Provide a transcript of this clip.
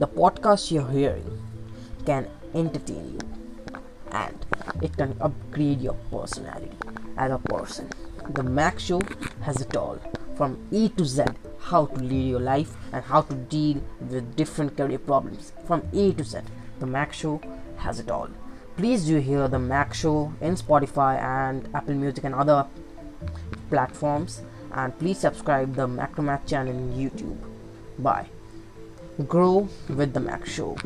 The podcast you're hearing can entertain you and it can upgrade your personality as a person. The Mac Show has it all from A to Z how to lead your life and how to deal with different career problems from A to Z. The Mac Show has it all. Please do hear the Mac Show in Spotify and Apple Music and other platforms. And please subscribe the Macromac channel in YouTube. Bye. Grow with the Mac Show.